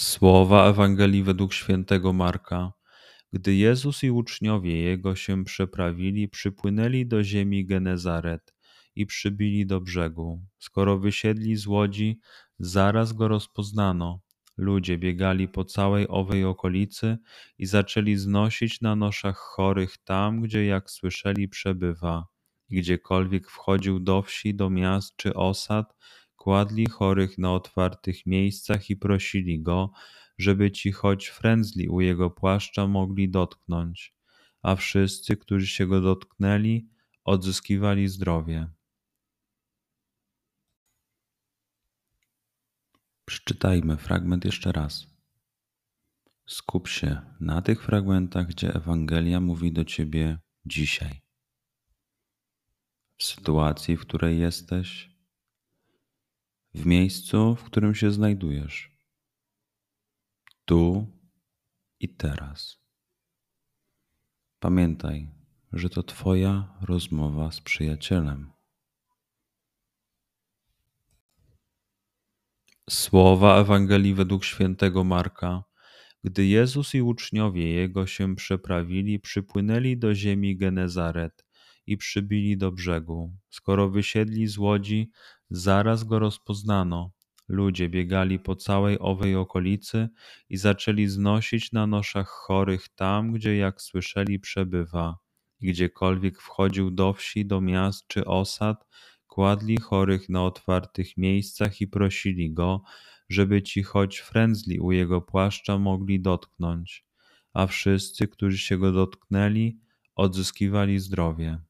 Słowa Ewangelii według świętego Marka. Gdy Jezus i uczniowie Jego się przeprawili, przypłynęli do ziemi Genezaret i przybili do brzegu. Skoro wysiedli z łodzi, zaraz go rozpoznano. Ludzie biegali po całej owej okolicy i zaczęli znosić na noszach chorych tam, gdzie jak słyszeli przebywa. Gdziekolwiek wchodził do wsi, do miast czy osad, Kładli chorych na otwartych miejscach i prosili go, żeby ci choć frędzli u jego płaszcza mogli dotknąć, a wszyscy, którzy się go dotknęli, odzyskiwali zdrowie. Przeczytajmy fragment jeszcze raz. Skup się na tych fragmentach, gdzie Ewangelia mówi do ciebie dzisiaj. W sytuacji, w której jesteś, w miejscu, w którym się znajdujesz, tu i teraz. Pamiętaj, że to Twoja rozmowa z przyjacielem. Słowa Ewangelii według świętego Marka. Gdy Jezus i uczniowie Jego się przeprawili, przypłynęli do ziemi Genezaret i przybili do brzegu. Skoro wysiedli z łodzi, zaraz go rozpoznano. Ludzie biegali po całej owej okolicy i zaczęli znosić na noszach chorych tam, gdzie jak słyszeli przebywa. Gdziekolwiek wchodził do wsi, do miast czy osad, kładli chorych na otwartych miejscach i prosili go, żeby ci choć frędzli u jego płaszcza mogli dotknąć, a wszyscy, którzy się go dotknęli, odzyskiwali zdrowie.